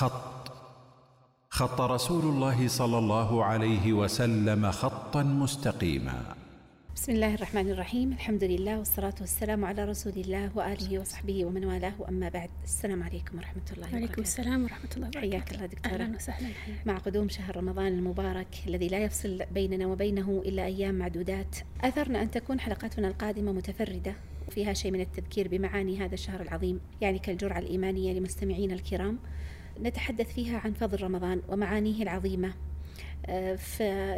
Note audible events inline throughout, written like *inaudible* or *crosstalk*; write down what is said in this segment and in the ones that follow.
خط. خط رسول الله صلى الله عليه وسلم خطا مستقيما. بسم الله الرحمن الرحيم. الحمد لله والصلاة والسلام على رسول الله وآله وصحبه ومن والاه. أما بعد السلام عليكم ورحمة الله وبركاته. وعليكم السلام ورحمة الله وبركاته. حياك الله دكتورة. أهلا وسهلا. مع قدوم شهر رمضان المبارك الذي لا يفصل بيننا وبينه إلا أيام معدودات أثرنا أن تكون حلقاتنا القادمة متفردة وفيها شيء من التذكير بمعاني هذا الشهر العظيم يعني كالجرعة الإيمانية لمستمعينا الكرام. نتحدث فيها عن فضل رمضان ومعانيه العظيمة. آه،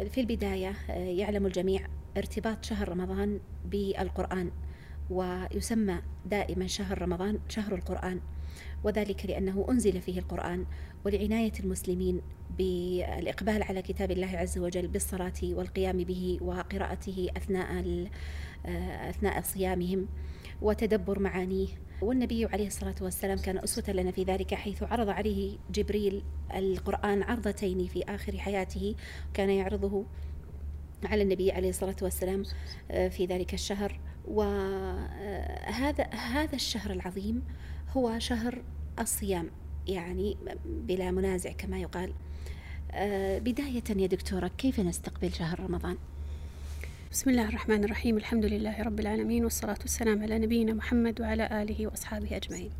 في البداية آه، يعلم الجميع ارتباط شهر رمضان بالقرآن ويسمى دائما شهر رمضان شهر القرآن وذلك لأنه أنزل فيه القرآن ولعناية المسلمين بالإقبال على كتاب الله عز وجل بالصلاة والقيام به وقراءته أثناء آه، أثناء صيامهم وتدبر معانيه. والنبي عليه الصلاة والسلام كان أسوة لنا في ذلك حيث عرض عليه جبريل القرآن عرضتين في آخر حياته كان يعرضه على النبي عليه الصلاة والسلام آه، في ذلك الشهر. وهذا هذا الشهر العظيم هو شهر الصيام. يعني بلا منازع كما يقال. آه، بداية يا دكتورة كيف نستقبل شهر رمضان؟ بسم الله الرحمن الرحيم الحمد لله رب العالمين والصلاة والسلام على نبينا محمد وعلى آله وأصحابه أجمعين.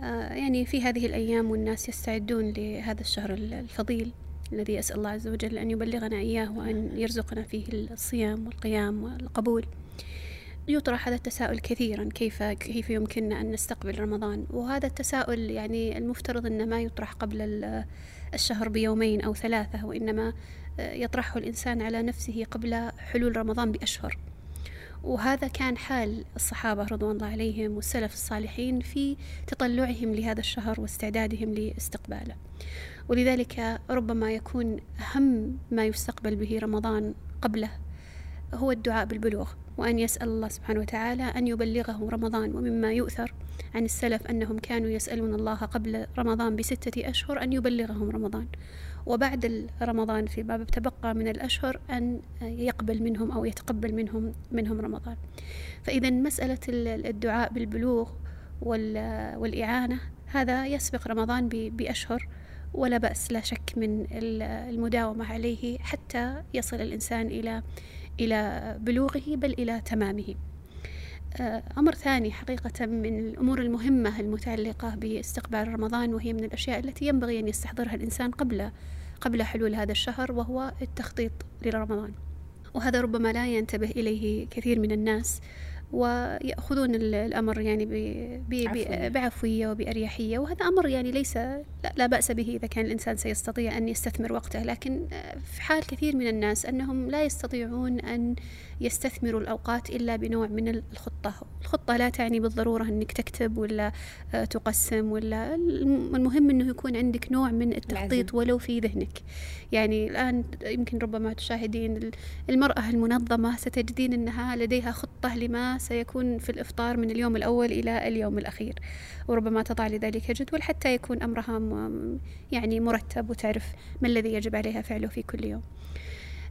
آه، يعني في هذه الأيام والناس يستعدون لهذا الشهر الفضيل الذي أسأل الله عز وجل أن يبلغنا إياه وأن يرزقنا فيه الصيام والقيام والقبول. يطرح هذا التساؤل كثيرا كيف كيف يمكننا أن نستقبل رمضان؟ وهذا التساؤل يعني المفترض أنه ما يطرح قبل الشهر بيومين أو ثلاثة وإنما يطرحه الإنسان على نفسه قبل حلول رمضان بأشهر. وهذا كان حال الصحابة رضوان الله عليهم والسلف الصالحين في تطلعهم لهذا الشهر واستعدادهم لاستقباله. ولذلك ربما يكون أهم ما يستقبل به رمضان قبله هو الدعاء بالبلوغ. وأن يسأل الله سبحانه وتعالى أن يبلغه رمضان ومما يؤثر عن السلف أنهم كانوا يسألون الله قبل رمضان بستة أشهر أن يبلغهم رمضان. وبعد رمضان في باب تبقى من الأشهر أن يقبل منهم أو يتقبل منهم منهم رمضان. فإذا مسألة الدعاء بالبلوغ والإعانة هذا يسبق رمضان بأشهر ولا بأس لا شك من المداومة عليه حتى يصل الإنسان إلى إلى بلوغه بل إلى تمامه. آه، أمر ثاني حقيقة من الأمور المهمة المتعلقة باستقبال رمضان وهي من الأشياء التي ينبغي أن يستحضرها الإنسان قبل قبل حلول هذا الشهر وهو التخطيط لرمضان. وهذا ربما لا ينتبه إليه كثير من الناس. ويأخذون الأمر يعني بعفوية. وبأريحية. وهذا أمر يعني ليس لا بأس به إذا كان الإنسان سيستطيع أن يستثمر وقته. لكن في حال كثير من الناس أنهم لا يستطيعون أن يستثمروا الأوقات إلا بنوع من الخطة. الخطة لا تعني بالضرورة أنك تكتب ولا آه، تقسم ولا المهم أنه يكون عندك نوع من التخطيط ولو في ذهنك. يعني الآن يمكن ربما تشاهدين المرأة المنظمة ستجدين أنها لديها خطة لما سيكون في الإفطار من اليوم الأول إلى اليوم الأخير. وربما تضع لذلك جدول حتى يكون أمرها يعني مرتب وتعرف ما الذي يجب عليها فعله في كل يوم.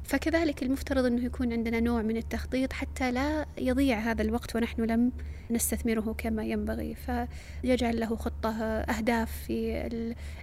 فكذلك المفترض أنه يكون عندنا نوع من التخطيط حتى لا يضيع هذا الوقت ونحن لم نستثمره كما ينبغي فيجعل له خطة أهداف في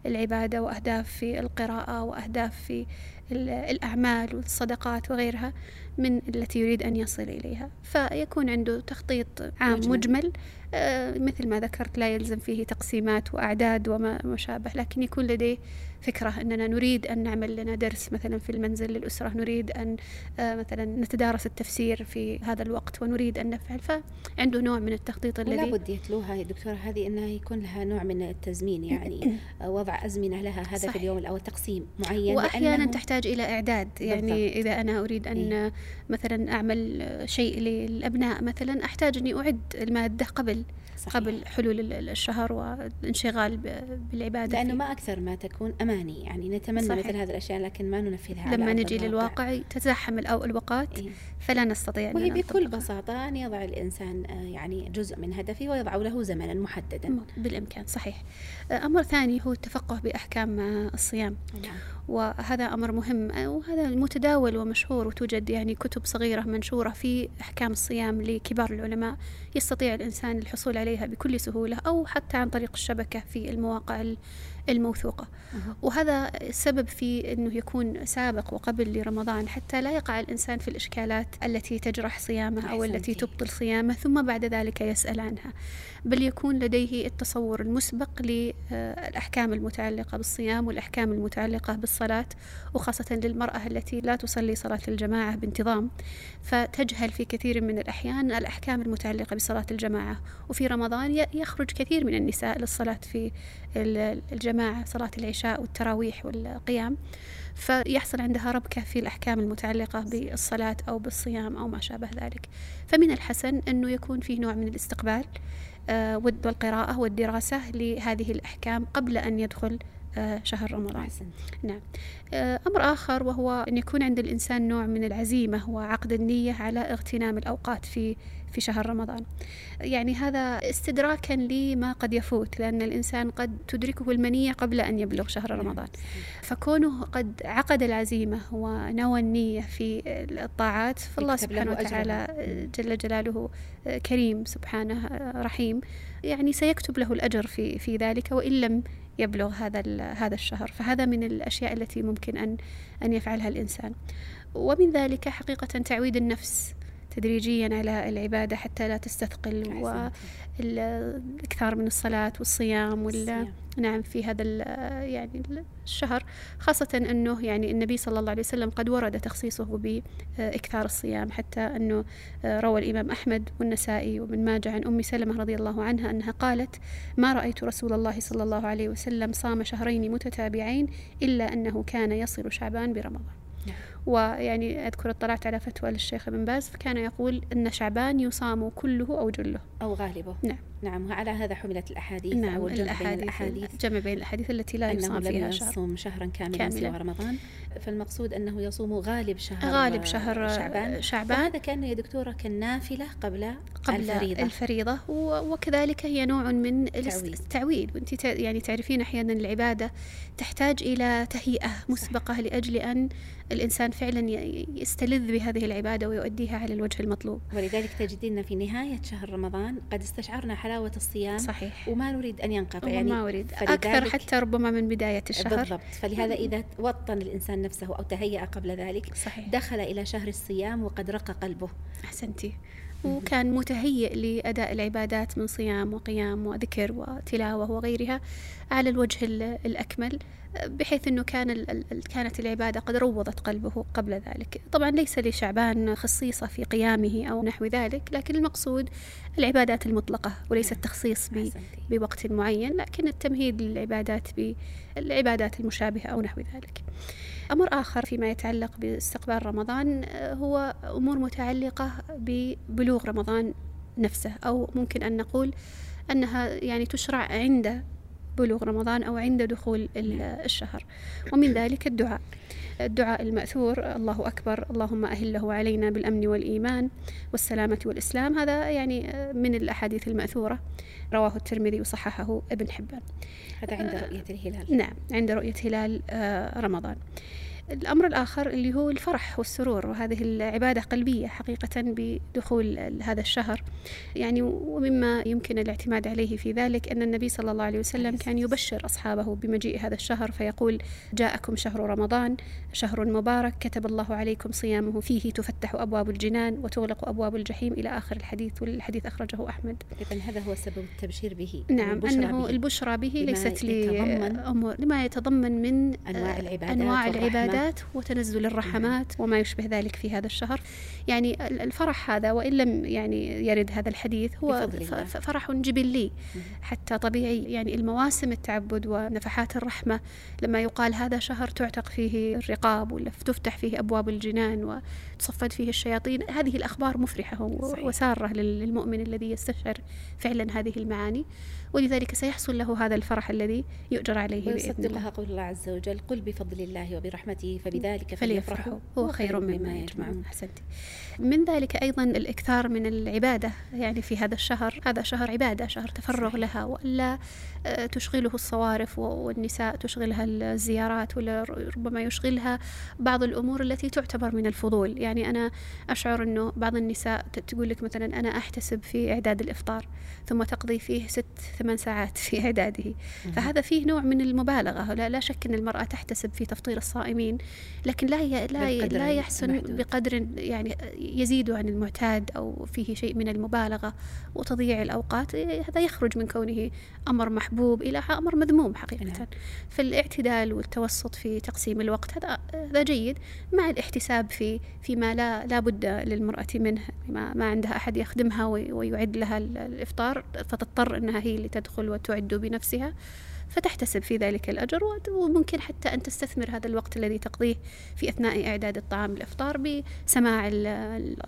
العبادة وأهداف في القراءة وأهداف في الأعمال والصدقات وغيرها من التي يريد أن يصل إليها. فيكون عنده تخطيط عام مجمل, مجمل آه، مثل ما ذكرت لا يلزم فيه تقسيمات وأعداد وما شابه لكن يكون لديه فكرة أننا نريد أن نعمل لنا درس مثلا في المنزل للأسرة نريد أن آه، مثلا نتدارس التفسير في هذا الوقت ونريد أن نفعل فعنده نوع من التخطيط الذي لابد يتلوها يا دكتورة هذه أنها يكون لها نوع من التزمين يعني *coughs* وضع أزمنة لها هذا صحيح. في اليوم أو تقسيم معين وأحيانا تحتاج إلى إعداد يعني بالضبط. إذا أنا أريد أن إيه؟ مثلا أعمل شيء للأبناء مثلا أحتاج أني أعد المادة قبل صحيح. قبل حلول الشهر والانشغال بالعبادة لأنه ما أكثر ما تكون أماني يعني نتمنى صحيح. مثل هذه الأشياء لكن ما ننفذها لما نجي للواقع تتزاحم الأوقات إيه؟ فلا نستطيع وهي بكل بساطة أن يضع الإنسان آه، يعني جزء من هدفه ويضع له زمنا محددا بالإمكان صحيح آه، أمر ثاني هو التفقه بأحكام آه، الصيام نعم. وهذا أمر مهم وهذا متداول ومشهور وتوجد يعني كتب صغيرة منشورة في أحكام الصيام لكبار العلماء يستطيع الإنسان الحصول عليها بكل سهولة أو حتى عن طريق الشبكة في المواقع الموثوقة. وهذا السبب في أنه يكون سابق وقبل لرمضان حتى لا يقع الإنسان في الإشكالات التي تجرح صيامه أو التي تبطل صيامه ثم بعد ذلك يسأل عنها. بل يكون لديه التصور المسبق للأحكام المتعلقة بالصيام والأحكام المتعلقة بالصلاة وخاصة للمرأة التي لا تصلي صلاة الجماعة بانتظام. فتجهل في كثير من الأحيان الأحكام المتعلقة بصلاة الجماعة. وفي رمضان يخرج كثير من النساء للصلاة في الجماعة صلاة العشاء والتراويح والقيام. فيحصل عندها ربكة في الأحكام المتعلقة بالصلاة أو بالصيام أو ما شابه ذلك. فمن الحسن أنه يكون فيه نوع من الاستقبال آه، والقراءة والدراسة لهذه الأحكام قبل أن يدخل آه، شهر رمضان. نعم. آه، أمر آخر وهو أن يكون عند الإنسان نوع من العزيمة وعقد النية على اغتنام الأوقات في في شهر رمضان. يعني هذا استدراكا لما قد يفوت لأن الإنسان قد تدركه المنية قبل أن يبلغ شهر نعم، رمضان. فكونه قد عقد العزيمة ونوى النية في الطاعات فالله سبحانه وتعالى جل جلاله كريم سبحانه رحيم. يعني سيكتب له الأجر في في ذلك وإن لم يبلغ هذا هذا الشهر. فهذا من الأشياء التي ممكن أن أن يفعلها الإنسان. ومن ذلك حقيقة تعويد النفس. تدريجيا على العبادة حتى لا تستثقل والإكثار من الصلاة والصيام وال نعم في هذا يعني الشهر خاصة أنه يعني النبي صلى الله عليه وسلم قد ورد تخصيصه بإكثار الصيام حتى أنه روى الإمام أحمد والنسائي وابن ماجه عن أم سلمة رضي الله عنها أنها قالت ما رأيت رسول الله صلى الله عليه وسلم صام شهرين متتابعين إلا أنه كان يصل شعبان برمضان. نعم. ويعني أذكر اطلعت على فتوى للشيخ ابن باز فكان يقول أن شعبان يصام كله أو جله. أو غالبه. نعم. نعم وعلى هذا حملت الأحاديث نعم أو الجمع الأحاديث بين الأحاديث جمع بين الأحاديث التي لا يصام فيها شهر يصوم شهرا كاملا, كاملا. سوى رمضان فالمقصود أنه يصوم غالب شهر غالب شهر شعبان. شعبان. هذا كان يا دكتورة كالنافلة قبل قبل الفريضة, الفريضة وكذلك هي نوع من التعويد وأنت يعني تعرفين أحيانا العبادة تحتاج إلى تهيئة مسبقة صح. لأجل أن الإنسان فعلا يستلذ بهذه العبادة ويؤديها على الوجه المطلوب. ولذلك تجدين في نهاية شهر رمضان قد استشعرنا حلاوة الصيام صحيح. وما نريد أن ينقطع يعني ما أريد أكثر حتى ربما من بداية الشهر. بالضبط. فلهذا إذا وطن الإنسان نفسه أو تهيأ قبل ذلك صحيح. دخل إلى شهر الصيام وقد رق قلبه. أحسنتي. وكان متهيئ لأداء العبادات من صيام وقيام وذكر وتلاوة وغيرها على الوجه الأكمل. بحيث أنه كان كانت العبادة قد روضت قلبه قبل ذلك. طبعا ليس لشعبان خصيصة في قيامه أو نحو ذلك لكن المقصود العبادات المطلقة وليس التخصيص بوقت معين لكن التمهيد للعبادات بالعبادات المشابهة أو نحو ذلك. أمر آخر فيما يتعلق باستقبال رمضان هو أمور متعلقة ببلوغ رمضان نفسه أو ممكن أن نقول أنها يعني تشرع عند بلوغ رمضان أو عند دخول الشهر. ومن ذلك الدعاء. الدعاء المأثور الله أكبر اللهم أهله علينا بالأمن والإيمان والسلامة والإسلام. هذا يعني من الأحاديث المأثورة. رواه الترمذي وصححه ابن حبان. هذا عند رؤية الهلال. نعم عند رؤية هلال آه، رمضان. الأمر الآخر اللي هو الفرح والسرور وهذه العبادة قلبية حقيقة بدخول هذا الشهر يعني ومما يمكن الاعتماد عليه في ذلك أن النبي صلى الله عليه وسلم كان يبشر أصحابه بمجيء هذا الشهر فيقول جاءكم شهر رمضان شهر مبارك كتب الله عليكم صيامه فيه تفتح أبواب الجنان وتغلق أبواب الجحيم إلى آخر الحديث والحديث أخرجه أحمد إذا هذا هو سبب التبشير به نعم أنه به. البشرى به ليست لأمور لما يتضمن من أنواع العبادات, أنواع العبادات العبادات وتنزل الرحمات وما يشبه ذلك في هذا الشهر. يعني الفرح هذا وإن لم يعني يرد هذا الحديث هو فرح جبلي. حتى طبيعي. يعني المواسم التعبد ونفحات الرحمة لما يقال هذا شهر تعتق فيه الرقاب ولا تفتح فيه أبواب الجنان وتصفد فيه الشياطين. هذه الأخبار مفرحة وسارة للمؤمن الذي يستشعر فعلا هذه المعاني. ولذلك سيحصل له هذا الفرح الذي يؤجر عليه بإذن الله. قول الله عز وجل قل بفضل الله وبرحمته فبذلك فليفرحوا. هو خير مما يجمعون. أحسنتي من ذلك أيضا الإكثار من العبادة يعني في هذا الشهر. هذا شهر عبادة شهر تفرغ لها ولا آه، تشغله الصوارف والنساء تشغلها الزيارات ولا ربما يشغلها بعض الأمور التي تعتبر من الفضول. يعني أنا أشعر أنه بعض النساء تقول لك مثلا أنا أحتسب في إعداد الإفطار ثم تقضي فيه ست ثمان ساعات في إعداده. فهذا فيه نوع من المبالغة. لا, لا شك أن المرأة تحتسب في تفطير الصائمين لكن لا لا لا يحسن بقدر يعني يزيد عن المعتاد أو فيه شيء من المبالغة وتضييع الأوقات. هذا يخرج من كونه أمر محبوب إلى أمر مذموم حقيقة. نعم. فالاعتدال والتوسط في تقسيم الوقت هذا هذا جيد مع الاحتساب في فيما لا لا بد للمرأة منه ما, ما عندها أحد يخدمها ويعد لها الإفطار فتضطر أنها هي اللي تدخل وتعد بنفسها فتحتسب في ذلك الأجر وممكن حتى أن تستثمر هذا الوقت الذي تقضيه في أثناء إعداد الطعام الإفطار بسماع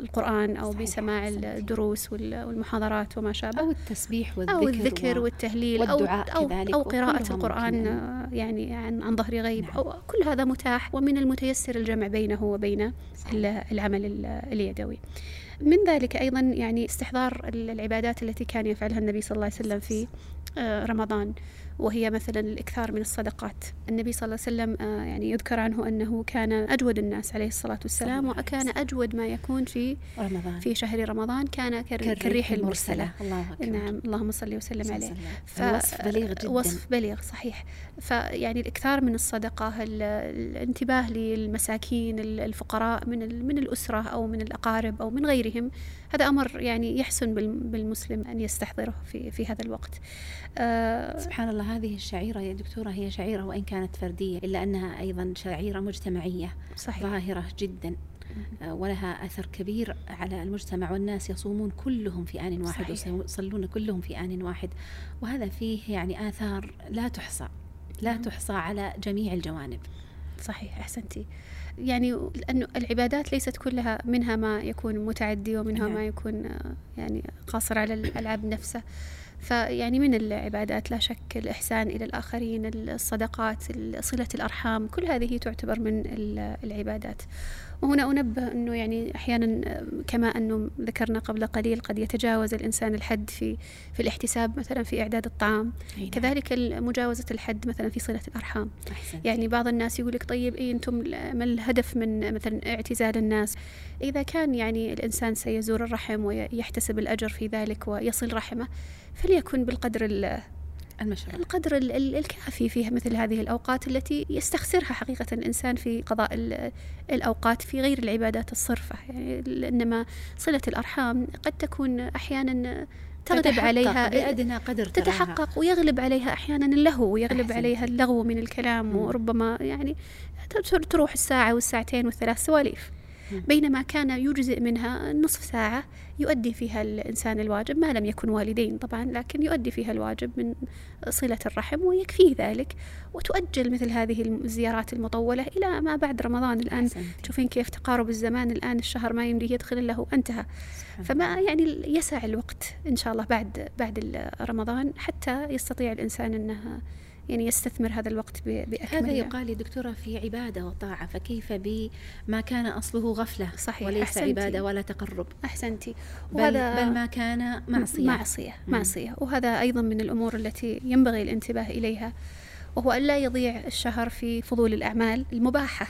القرآن أو بسماع الدروس والمحاضرات وما شابه. أو التسبيح والذكر أو الذكر والتهليل والدعاء أو, كذلك أو قراءة القرآن يعني عن, عن ظهر غيب. نعم. أو كل هذا متاح ومن المتيسر الجمع بينه وبين العمل اليدوي. من ذلك أيضا يعني استحضار العبادات التي كان يفعلها النبي صلى الله عليه وسلم في آه، رمضان وهي مثلا الإكثار من الصدقات. النبي صلى الله عليه وسلم آه، يعني يذكر عنه أنه كان أجود الناس عليه الصلاة والسلام وكان أجود ما يكون في رمضان. في شهر رمضان كان كالريح المرسلة. الله أكبر. نعم اللهم صل وسلم عليه. وصف بليغ جدا. وصف بليغ صحيح. فيعني الإكثار من الصدقة الانتباه للمساكين الفقراء من من الأسرة أو من الأقارب أو من غيرهم. هذا أمر يعني يحسن بالمسلم أن يستحضره في في هذا الوقت. آه سبحان الله هذه الشعيرة يا دكتورة هي شعيرة وإن كانت فردية إلا أنها أيضا شعيرة مجتمعية صحيح. ظاهرة جدا آه، ولها أثر كبير على المجتمع والناس يصومون كلهم في آن واحد ويصلون كلهم في آن واحد. وهذا فيه يعني آثار لا تحصى. لا تحصى على جميع الجوانب. صحيح أحسنتي. يعني لأنه العبادات ليست كلها منها ما يكون متعدي ومنها نعم. ما يكون آه، يعني قاصر على الألعاب نفسه فيعني من العبادات لا شك الإحسان إلى الآخرين الصدقات صلة الأرحام كل هذه تعتبر من العبادات. وهنا أنبه أنه يعني أحيانا كما أنه ذكرنا قبل قليل قد يتجاوز الإنسان الحد في في الاحتساب مثلا في إعداد الطعام نعم. كذلك مجاوزة الحد مثلا في صلة الأرحام أحسنت. يعني بعض الناس يقول لك طيب إيه أنتم ما الهدف من مثلا اعتزال الناس إذا كان يعني الإنسان سيزور الرحم ويحتسب الأجر في ذلك ويصل رحمه فليكن بالقدر المشروع. القدر الكافي فيها مثل هذه الأوقات التي يستخسرها حقيقة الإنسان في قضاء الأوقات في غير العبادات الصرفة يعني إنما صلة الأرحام قد تكون أحيانا تغلب عليها بأدنى قدر تتحقق ويغلب عليها أحيانا اللهو ويغلب أحسن. عليها اللغو من الكلام وربما يعني تروح الساعة والساعتين والثلاث سواليف بينما كان يجزئ منها نصف ساعة يؤدي فيها الإنسان الواجب ما لم يكن والدين طبعا لكن يؤدي فيها الواجب من صلة الرحم ويكفيه ذلك. وتؤجل مثل هذه الزيارات المطولة إلى ما بعد رمضان الآن. تشوفين كيف تقارب الزمان الآن الشهر ما يمدي يدخل إلا هو انتهى فما يعني يسع الوقت إن شاء الله بعد بعد رمضان حتى يستطيع الإنسان أنه يعني يستثمر هذا الوقت بأكمله هذا يقال يا دكتورة في عبادة وطاعة فكيف بما كان أصله غفلة صحيح وليس أحسنتي. عبادة ولا تقرب. أحسنتي. وهذا بل, بل ما كان معصية. معصية معصية. وهذا أيضا من الأمور التي ينبغي الانتباه إليها وهو أن لا يضيع الشهر في فضول الأعمال المباحة.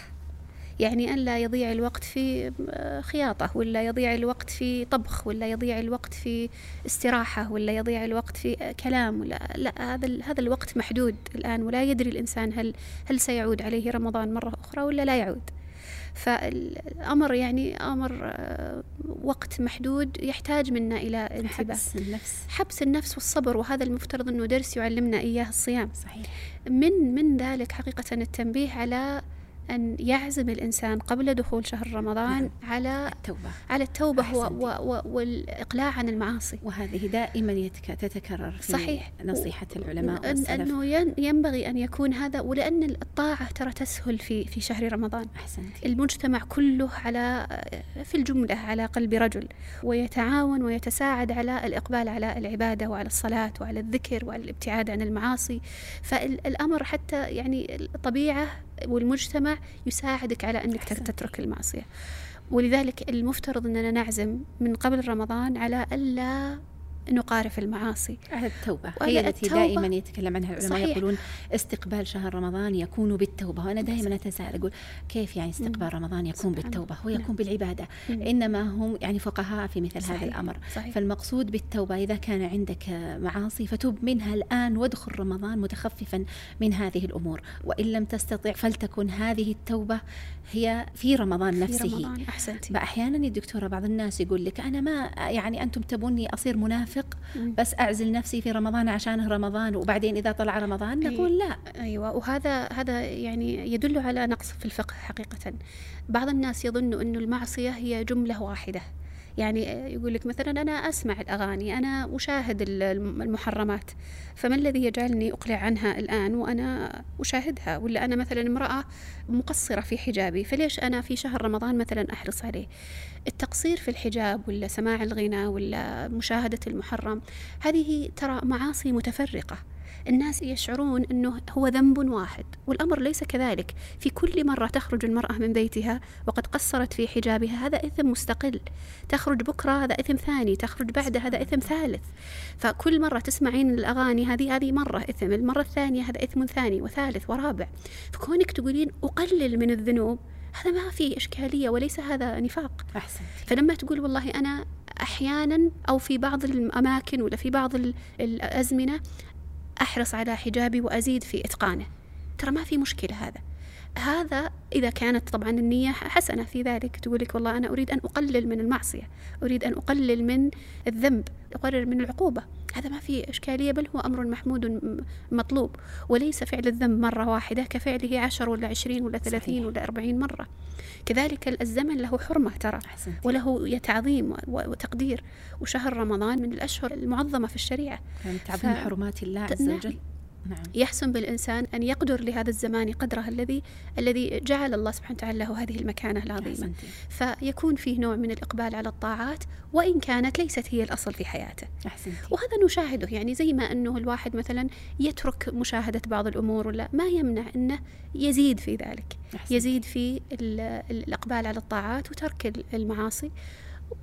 يعني أن لا يضيع الوقت في آه، خياطة ولا يضيع الوقت في طبخ ولا يضيع الوقت في استراحة ولا يضيع الوقت في آه، كلام. ولا لا هذا هذا الوقت محدود الآن ولا يدري الإنسان هل هل سيعود عليه رمضان مرة أخرى ولا لا يعود. فالأمر يعني أمر آه، وقت محدود يحتاج منا إلى انتباه. حبس النفس. حبس النفس والصبر وهذا المفترض أنه درس يعلمنا إياه الصيام. صحيح. من من ذلك حقيقة التنبيه على أن يعزم الإنسان قبل دخول شهر رمضان نعم. على التوبة. على التوبة و و والإقلاع عن المعاصي. وهذه دائما تتكرر في صحيح. نصيحة العلماء والسلف. أنه ينبغي أن يكون هذا ولأن الطاعة ترى تسهل في في شهر رمضان. أحسنتي. المجتمع كله على في الجملة على قلب رجل ويتعاون ويتساعد على الإقبال على العبادة وعلى الصلاة وعلى الذكر وعلى الابتعاد عن المعاصي. فالأمر حتى يعني الطبيعة والمجتمع يساعدك على أنك تترك المعصية. ولذلك المفترض أننا نعزم من قبل رمضان على ألا نقارف المعاصي. على التوبة. هي التي دائما يتكلم عنها العلماء صحيح. يقولون استقبال شهر رمضان يكون بالتوبة. وأنا دائما أتساءل أقول كيف يعني استقبال رمضان يكون بالتوبة؟ هو يكون بالعبادة إنما هم يعني فقهاء في مثل صحيح. هذا الأمر. صحيح. فالمقصود بالتوبة إذا كان عندك معاصي فتوب منها الآن وادخل رمضان متخففا من هذه الأمور. وإن لم تستطع فلتكن هذه التوبة هي في رمضان نفسه. في رمضان. أحسنتي. أحيانا الدكتورة بعض الناس يقول لك أنا ما يعني أنتم تبوني أصير منافق منافق بس أعزل نفسي في رمضان عشانه رمضان وبعدين إذا طلع رمضان نقول لا. أيوه وهذا هذا يعني يدل على نقص في الفقه حقيقة. بعض الناس يظن إنه المعصية هي جملة واحدة. يعني يقول لك مثلا أنا أسمع الأغاني أنا أشاهد المحرمات فما الذي يجعلني أقلع عنها الآن وأنا أشاهدها؟ ولا أنا مثلا امرأة مقصرة في حجابي فليش أنا في شهر رمضان مثلا أحرص عليه؟ التقصير في الحجاب ولا سماع الغنى ولا مشاهدة المحرم هذه ترى معاصي متفرقة. الناس يشعرون أنه هو ذنب واحد والأمر ليس كذلك. في كل مرة تخرج المرأة من بيتها وقد قصرت في حجابها هذا إثم مستقل. تخرج بكرة هذا إثم ثاني. تخرج بعد هذا إثم ثالث. فكل مرة تسمعين الأغاني هذه هذه مرة إثم المرة الثانية هذا إثم ثاني وثالث ورابع. فكونك تقولين أقلل من الذنوب هذا ما في إشكالية وليس هذا نفاق. أحسن فلما تقول والله أنا أحيانا أو في بعض الأماكن ولا في بعض الأزمنة أحرص على حجابي وأزيد في إتقانه. ترى ما في مشكلة هذا. هذا إذا كانت طبعا النية حسنة في ذلك. تقول لك والله أنا أريد أن أقلل من المعصية أريد أن أقلل من الذنب أقلل من العقوبة. هذا ما في إشكالية بل هو أمر محمود مطلوب. وليس فعل الذنب مرة واحدة كفعله عشر ولا عشرين ولا ثلاثين. ولا أربعين مرة. كذلك الزمن له حرمة ترى وله تعظيم وتقدير. وشهر رمضان من الأشهر المعظمة في الشريعة. يعني تعظيم ف... حرمات الله عز وجل. نعم. يحسن بالإنسان أن يقدر لهذا الزمان قدره الذي الذي جعل الله سبحانه وتعالى له هذه المكانة العظيمة فيكون فيه نوع من الإقبال على الطاعات وإن كانت ليست هي الأصل في حياته أحسنتي. وهذا نشاهده يعني زي ما أنه الواحد مثلا يترك مشاهدة بعض الأمور ولا ما يمنع أنه يزيد في ذلك أحسنتي. يزيد في الإقبال على الطاعات وترك المعاصي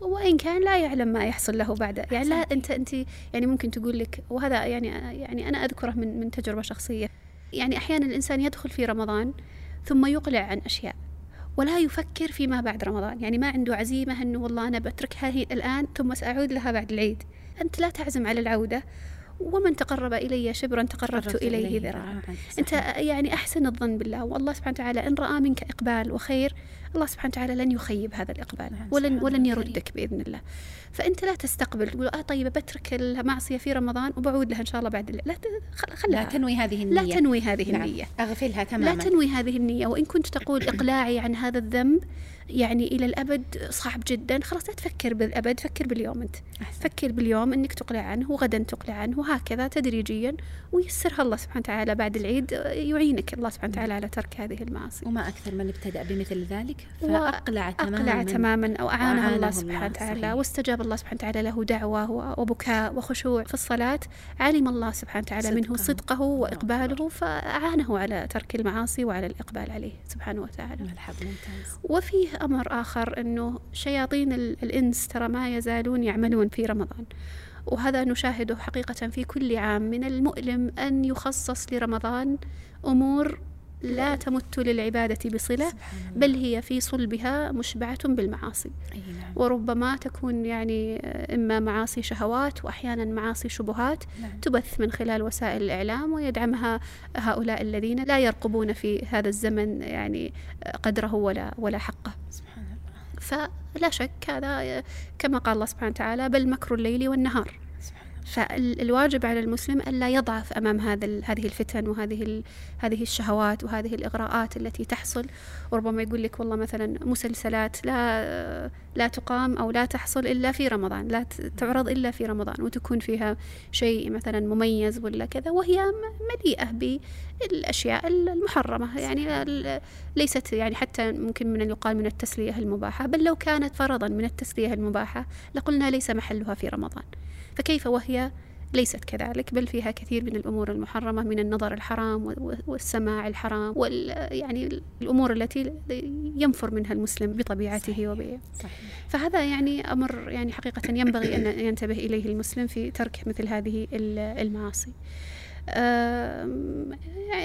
وإن كان لا يعلم ما يحصل له بعد. يعني لا أنت أنت يعني ممكن تقول لك وهذا يعني يعني أنا أذكره من من تجربة شخصية. يعني أحيانا الإنسان يدخل في رمضان ثم يقلع عن أشياء ولا يفكر فيما بعد رمضان. يعني ما عنده عزيمة إنه والله أنا بتركها هي الآن ثم سأعود لها بعد العيد. أنت لا تعزم على العودة ومن تقرب إلي شبرا تقربت إليه ذراعا. أنت يعني أحسن الظن بالله. والله سبحانه وتعالى إن رأى منك إقبال وخير الله سبحانه وتعالى لن يخيب هذا الإقبال نعم، ولن ولن يردك بإذن الله. فأنت لا تستقبل تقول آه طيب بترك المعصية في رمضان وبعود لها إن شاء الله بعد لا خلها لا تنوي هذه النية. لا تنوي هذه نعم. النية. أغفلها تماما. لا تنوي هذه النية. وإن كنت تقول *coughs* إقلاعي عن هذا الذنب يعني إلى الأبد صعب جدا. خلاص لا تفكر بالأبد فكر باليوم أنت. أحسن. فكر باليوم أنك تقلع عنه وغدا تقلع عنه وهكذا تدريجيا ويسرها الله سبحانه وتعالى بعد العيد يعينك الله سبحانه وتعالى على ترك هذه المعاصي. وما أكثر من ابتدأ بمثل ذلك فأقلع تماما أقلع تماما. أو أعانه الله سبحانه وتعالى. واستجاب الله سبحانه وتعالى له دعوة وبكاء وخشوع في الصلاة. علم الله سبحانه وتعالى منه صدقه. وإقباله فأعانه على ترك المعاصي وعلى الإقبال عليه سبحانه وتعالى. وفيه أمر آخر أنه شياطين الإنس ترى ما يزالون يعملون في رمضان. وهذا نشاهده حقيقة في كل عام. من المؤلم أن يخصص لرمضان أمور لا تمت للعبادة بصلة بل هي في صلبها مشبعة بالمعاصي. نعم. وربما تكون يعني إما معاصي شهوات وأحيانا معاصي شبهات نعم. تبث من خلال وسائل الإعلام ويدعمها هؤلاء الذين لا يرقبون في هذا الزمن يعني قدره ولا ولا حقه. فلا شك هذا كما قال الله سبحانه وتعالى بل مكر الليل والنهار. فالواجب على المسلم ألا يضعف أمام هذا هذه الفتن وهذه هذه الشهوات وهذه الإغراءات التي تحصل. وربما يقول لك والله مثلا مسلسلات لا لا تقام أو لا تحصل إلا في رمضان لا تعرض إلا في رمضان وتكون فيها شيء مثلا مميز ولا كذا وهي مليئة بالأشياء المحرمة. يعني ليست يعني حتى ممكن من يقال من التسلية المباحة بل لو كانت فرضا من التسلية المباحة لقلنا ليس محلها في رمضان. فكيف وهي ليست كذلك؟ بل فيها كثير من الأمور المحرمة من النظر الحرام والسماع الحرام وال يعني الأمور التي ينفر منها المسلم بطبيعته وب فهذا يعني أمر يعني حقيقة ينبغي أن ينتبه إليه المسلم في ترك مثل هذه المعاصي.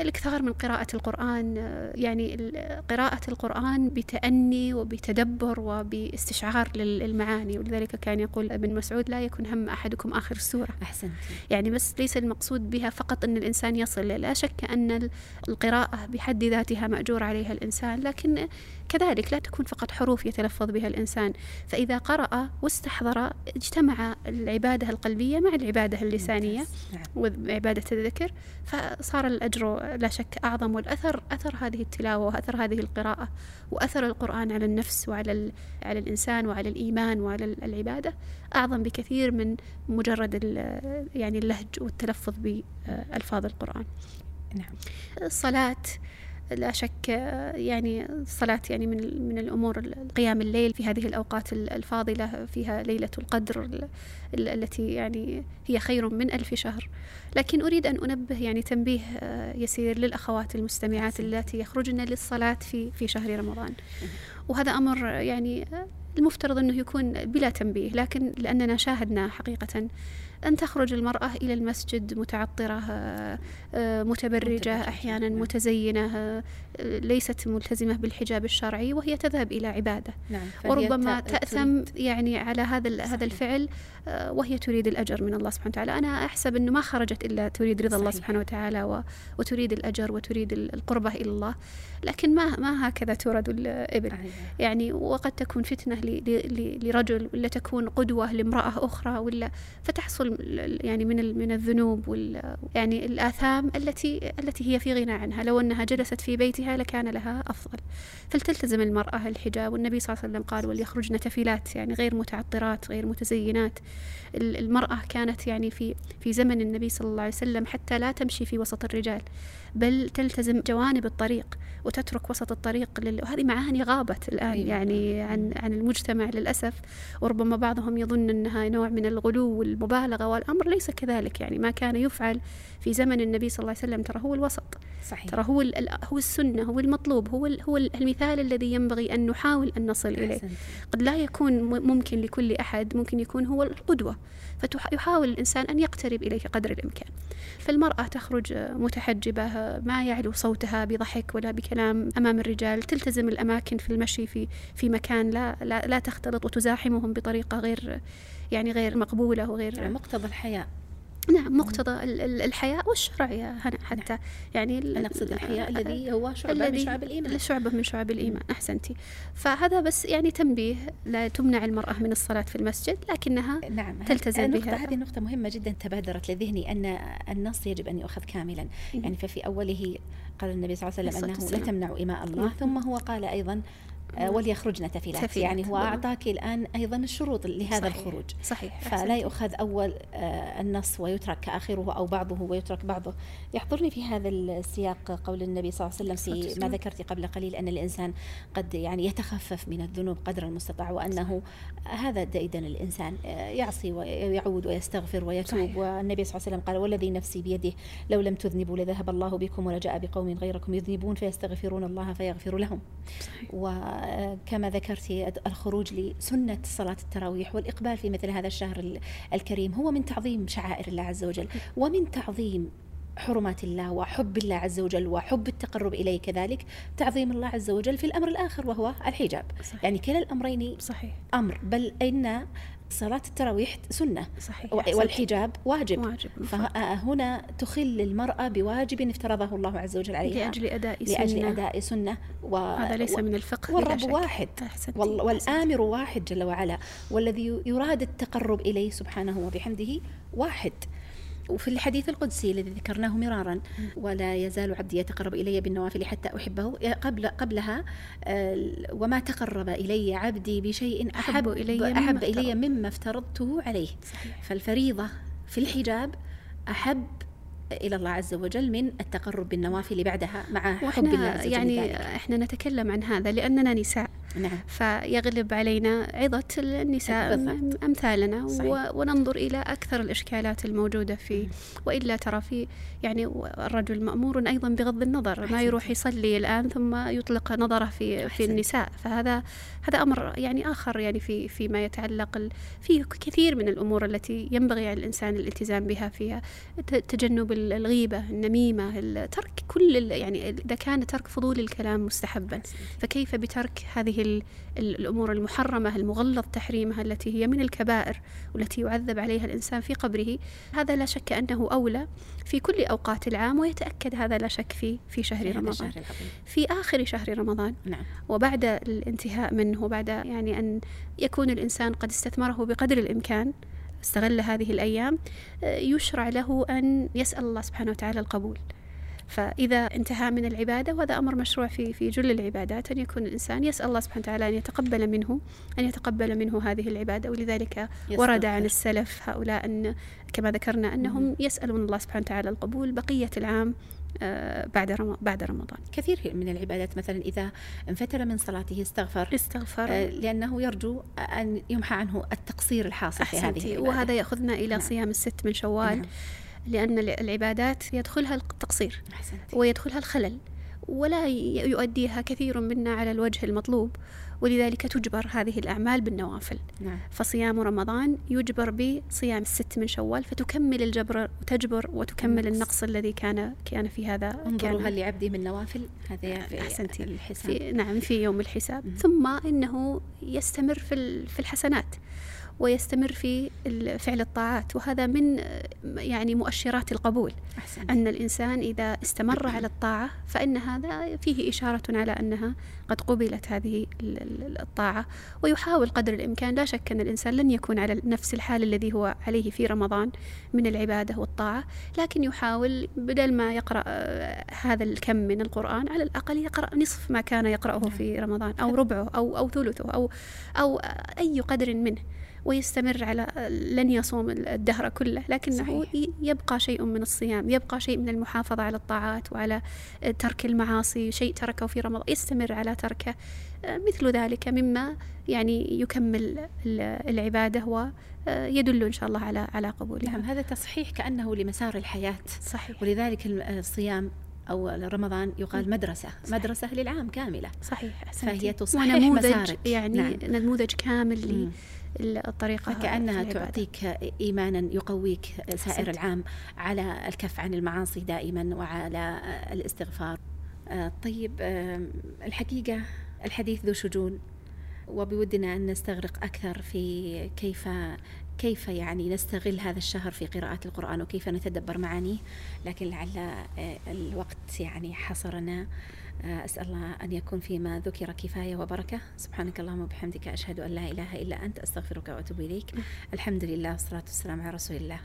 الاكثار من قراءة القرآن يعني قراءة القرآن بتأني وبتدبر وباستشعار للمعاني ولذلك كان يقول ابن مسعود لا يكن هم أحدكم آخر السورة. أحسنت. يعني بس ليس المقصود بها فقط أن الإنسان يصل لا شك أن القراءة بحد ذاتها مأجور عليها الإنسان لكن كذلك لا تكون فقط حروف يتلفظ بها الإنسان. فإذا قرأ واستحضر اجتمع العبادة القلبية مع العبادة اللسانية نعم. وعبادة الذكر فصار الأجر لا شك أعظم والأثر أثر هذه التلاوة وأثر هذه القراءة وأثر القرآن على النفس وعلى على الإنسان وعلى الإيمان وعلى العبادة أعظم بكثير من مجرد يعني اللهج والتلفظ بألفاظ القرآن. نعم. الصلاة لا شك يعني الصلاة يعني من من الأمور قيام الليل في هذه الأوقات الفاضلة فيها ليلة القدر التي يعني هي خير من ألف شهر. لكن أريد أن أنبه يعني تنبيه يسير للأخوات المستمعات التي يخرجن للصلاة في في شهر رمضان. وهذا أمر يعني المفترض أنه يكون بلا تنبيه لكن لأننا شاهدنا حقيقة أن تخرج المرأة إلى المسجد متعطرة آه، متبرجة أحيانا متزينة آه، ليست ملتزمة بالحجاب الشرعي وهي تذهب إلى عبادة. نعم وربما تأثم يعني على هذا هذا الفعل آه، وهي تريد الأجر من الله سبحانه وتعالى. أنا أحسب أنه ما خرجت إلا تريد رضا الله سبحانه وتعالى وتريد الأجر وتريد القربة إلى الله. لكن ما ما هكذا تورد الإبل. يعني وقد تكون فتنة لرجل ولا تكون قدوة لامرأة أخرى ولا فتحصل يعني من من الذنوب وال يعني الآثام التي التي هي في غنى عنها. لو أنها جلست في بيتها لكان لها أفضل. فلتلتزم المرأة الحجاب. والنبي صلى الله عليه وسلم قال وليخرجن تفيلات. يعني غير متعطرات غير متزينات. المرأة كانت يعني في في زمن النبي صلى الله عليه وسلم حتى لا تمشي في وسط الرجال بل تلتزم جوانب الطريق وتترك وسط الطريق لل... وهذه معاني غابت الآن أيوة. يعني عن عن المجتمع للأسف وربما بعضهم يظن أنها نوع من الغلو والمبالغة والأمر ليس كذلك. يعني ما كان يفعل في زمن النبي صلى الله عليه وسلم ترى هو الوسط صحيح. ترى هو هو السنة هو المطلوب هو هو المثال الذي ينبغي أن نحاول أن نصل إليه. قد لا يكون ممكن لكل أحد ممكن يكون هو القدوة. فيحاول الإنسان أن يقترب إليه قدر الإمكان. فالمرأة تخرج متحجبة ما يعلو صوتها بضحك ولا بكلام أمام الرجال تلتزم الأماكن في المشي في في مكان لا لا, لا تختلط وتزاحمهم بطريقة غير يعني غير مقبولة وغير يعني مقتضى الحياة نعم مقتضى الحياء والشرع يا هنا حتى. يعني أنا أقصد الحياء الذي هو شعبة من شعب الإيمان. شعبة من شعب الإيمان. أحسنتي. فهذا بس يعني تنبيه لا تمنع المرأة من الصلاة في المسجد لكنها نعم. تلتزم بها. هذه نقطة مهمة جدا تبادرت لذهني أن النص يجب أن يؤخذ كاملا. يعني ففي أوله قال النبي صلى الله عليه وسلم أنه لا تمنعوا إماء الله ثم هو قال أيضا آه، وليخرجن تفيلات, تفيلات يعني هو أعطاك الآن أيضا الشروط لهذا صحيح الخروج. صحيح فلا يؤخذ أول آه، النص ويترك آخره أو بعضه ويترك بعضه. يحضرني في هذا السياق قول النبي صلى الله عليه وسلم في ما ذكرت قبل قليل أن الإنسان قد يعني يتخفف من الذنوب قدر المستطاع وأنه هذا ديدن الإنسان آه، يعصي ويعود ويستغفر ويتوب. صحيح. والنبي صلى الله عليه وسلم قال والذي نفسي بيده لو لم تذنبوا لذهب الله بكم ولجاء بقوم غيركم يذنبون فيستغفرون الله فيغفر لهم. صحيح. كما ذكرت الخروج لسنة صلاة التراويح والإقبال في مثل هذا الشهر الكريم هو من تعظيم شعائر الله عز وجل ومن تعظيم حرمات الله وحب الله عز وجل وحب التقرب إليه كذلك تعظيم الله عز وجل في الأمر الآخر وهو الحجاب صحيح. يعني كلا الأمرين صحيح. أمر بل إن صلاة التراويح سنة. صحيح. والحجاب واجب, واجب. فهنا تخل المرأة بواجب افترضه الله عز وجل عليها. لأجل أداء سنة. لأجل أداء سنة. و... هذا ليس من الفقه. والرب واحد. وال... والآمر واحد جل وعلا. والذي يراد التقرب إليه سبحانه وبحمده واحد. وفي الحديث القدسي الذي ذكرناه مرارا ولا يزال عبدي يتقرب إلي بالنوافل حتى أحبه قبل قبلها آه، وما تقرب إلي عبدي بشيء أحب إلي أحب إلي مما افترضته عليه صحيح. فالفريضة في الحجاب أحب إلى الله عز وجل من التقرب بالنوافل بعدها مع حب الله عز وجل يعني ذلك. إحنا نتكلم عن هذا لأننا نساء نعم. فيغلب علينا عظة النساء بالضبط. أمثالنا صحيح. وننظر إلى أكثر الإشكالات الموجودة في وإلا ترى في يعني الرجل مأمور أيضا بغض النظر ما يروح يصلي الآن ثم يطلق نظره في في النساء فهذا هذا أمر يعني آخر يعني في فيما يتعلق في كثير من الأمور التي ينبغي على الإنسان الالتزام بها فيها تجنب الغيبة النميمة ترك كل يعني إذا كان ترك فضول الكلام مستحبا فكيف بترك هذه الأمور المحرمة المغلظ تحريمها التي هي من الكبائر والتي يعذب عليها الإنسان في قبره هذا لا شك أنه أولى في كل أوقات العام ويتأكد هذا لا شك في في شهر رمضان. في آخر شهر رمضان. نعم. وبعد الانتهاء منه وبعد يعني أن يكون الإنسان قد استثمره بقدر الإمكان استغل هذه الأيام يشرع له أن يسأل الله سبحانه وتعالى القبول. فإذا انتهى من العبادة وهذا أمر مشروع في في جل العبادات أن يكون الإنسان يسأل الله سبحانه وتعالى أن يتقبل منه أن يتقبل منه هذه العبادة. ولذلك ورد عن السلف هؤلاء أن كما ذكرنا أنهم يسألون الله سبحانه وتعالى القبول بقية العام آه، بعد بعد رمضان. كثير من العبادات مثلا إذا انفتل من صلاته استغفر استغفر. آه، لأنه يرجو أن يمحى عنه التقصير الحاصل في هذه العبادة. وهذا يأخذنا إلى نعم. صيام الست من شوال. نعم. لأن العبادات يدخلها التقصير أحسنتي. ويدخلها الخلل ولا يؤديها كثير منا على الوجه المطلوب ولذلك تجبر هذه الأعمال بالنوافل. نعم. فصيام رمضان يجبر بصيام الست من شوال فتكمل الجبر وتجبر وتكمل النقص, النقص الذي كان كان في هذا انظروا هل لعبدي من نوافل هذا في أحسنتي. الحساب. في نعم في يوم الحساب. م. ثم إنه يستمر في في الحسنات. ويستمر في فعل الطاعات. وهذا من يعني مؤشرات القبول. أحسن. أن الإنسان إذا استمر على الطاعة فإن هذا فيه إشارة على أنها قد قبلت هذه الطاعة. ويحاول قدر الإمكان لا شك أن الإنسان لن يكون على نفس الحال الذي هو عليه في رمضان من العبادة والطاعة. لكن يحاول بدل ما يقرأ آه، هذا الكم من القرآن على الأقل يقرأ نصف ما كان يقرأه نعم. في رمضان أو ربعه أو أو ثلثه أو أو أي قدر منه. ويستمر على لن يصوم الدهر كله لكنه صحيح. يبقى شيء من الصيام يبقى شيء من المحافظة على الطاعات وعلى ترك المعاصي شيء تركه في رمضان يستمر على تركه مثل ذلك مما يعني يكمل العبادة ويدل إن شاء الله على على قبولها. نعم هذا تصحيح كأنه لمسار الحياة. صحيح. ولذلك الصيام أو رمضان يقال مدرسة صحيح. مدرسة للعام كاملة. صحيح فهي تصحح مسارك. يعني نعم. نموذج كامل الطريقة فكأنها تعطيك إيمانا يقويك سائر العام على الكف عن المعاصي دائما وعلى الاستغفار. آه، طيب الحقيقة الحديث ذو شجون وبودنا أن نستغرق أكثر في كيف كيف يعني نستغل هذا الشهر في قراءة القرآن وكيف نتدبر معانيه؟ لكن لعل آه، الوقت يعني حصرنا. آه، أسأل الله أن يكون فيما ذكر كفاية وبركة. سبحانك اللهم وبحمدك أشهد أن لا إله إلا أنت أستغفرك وأتوب إليك. الحمد لله والصلاة والسلام على رسول الله.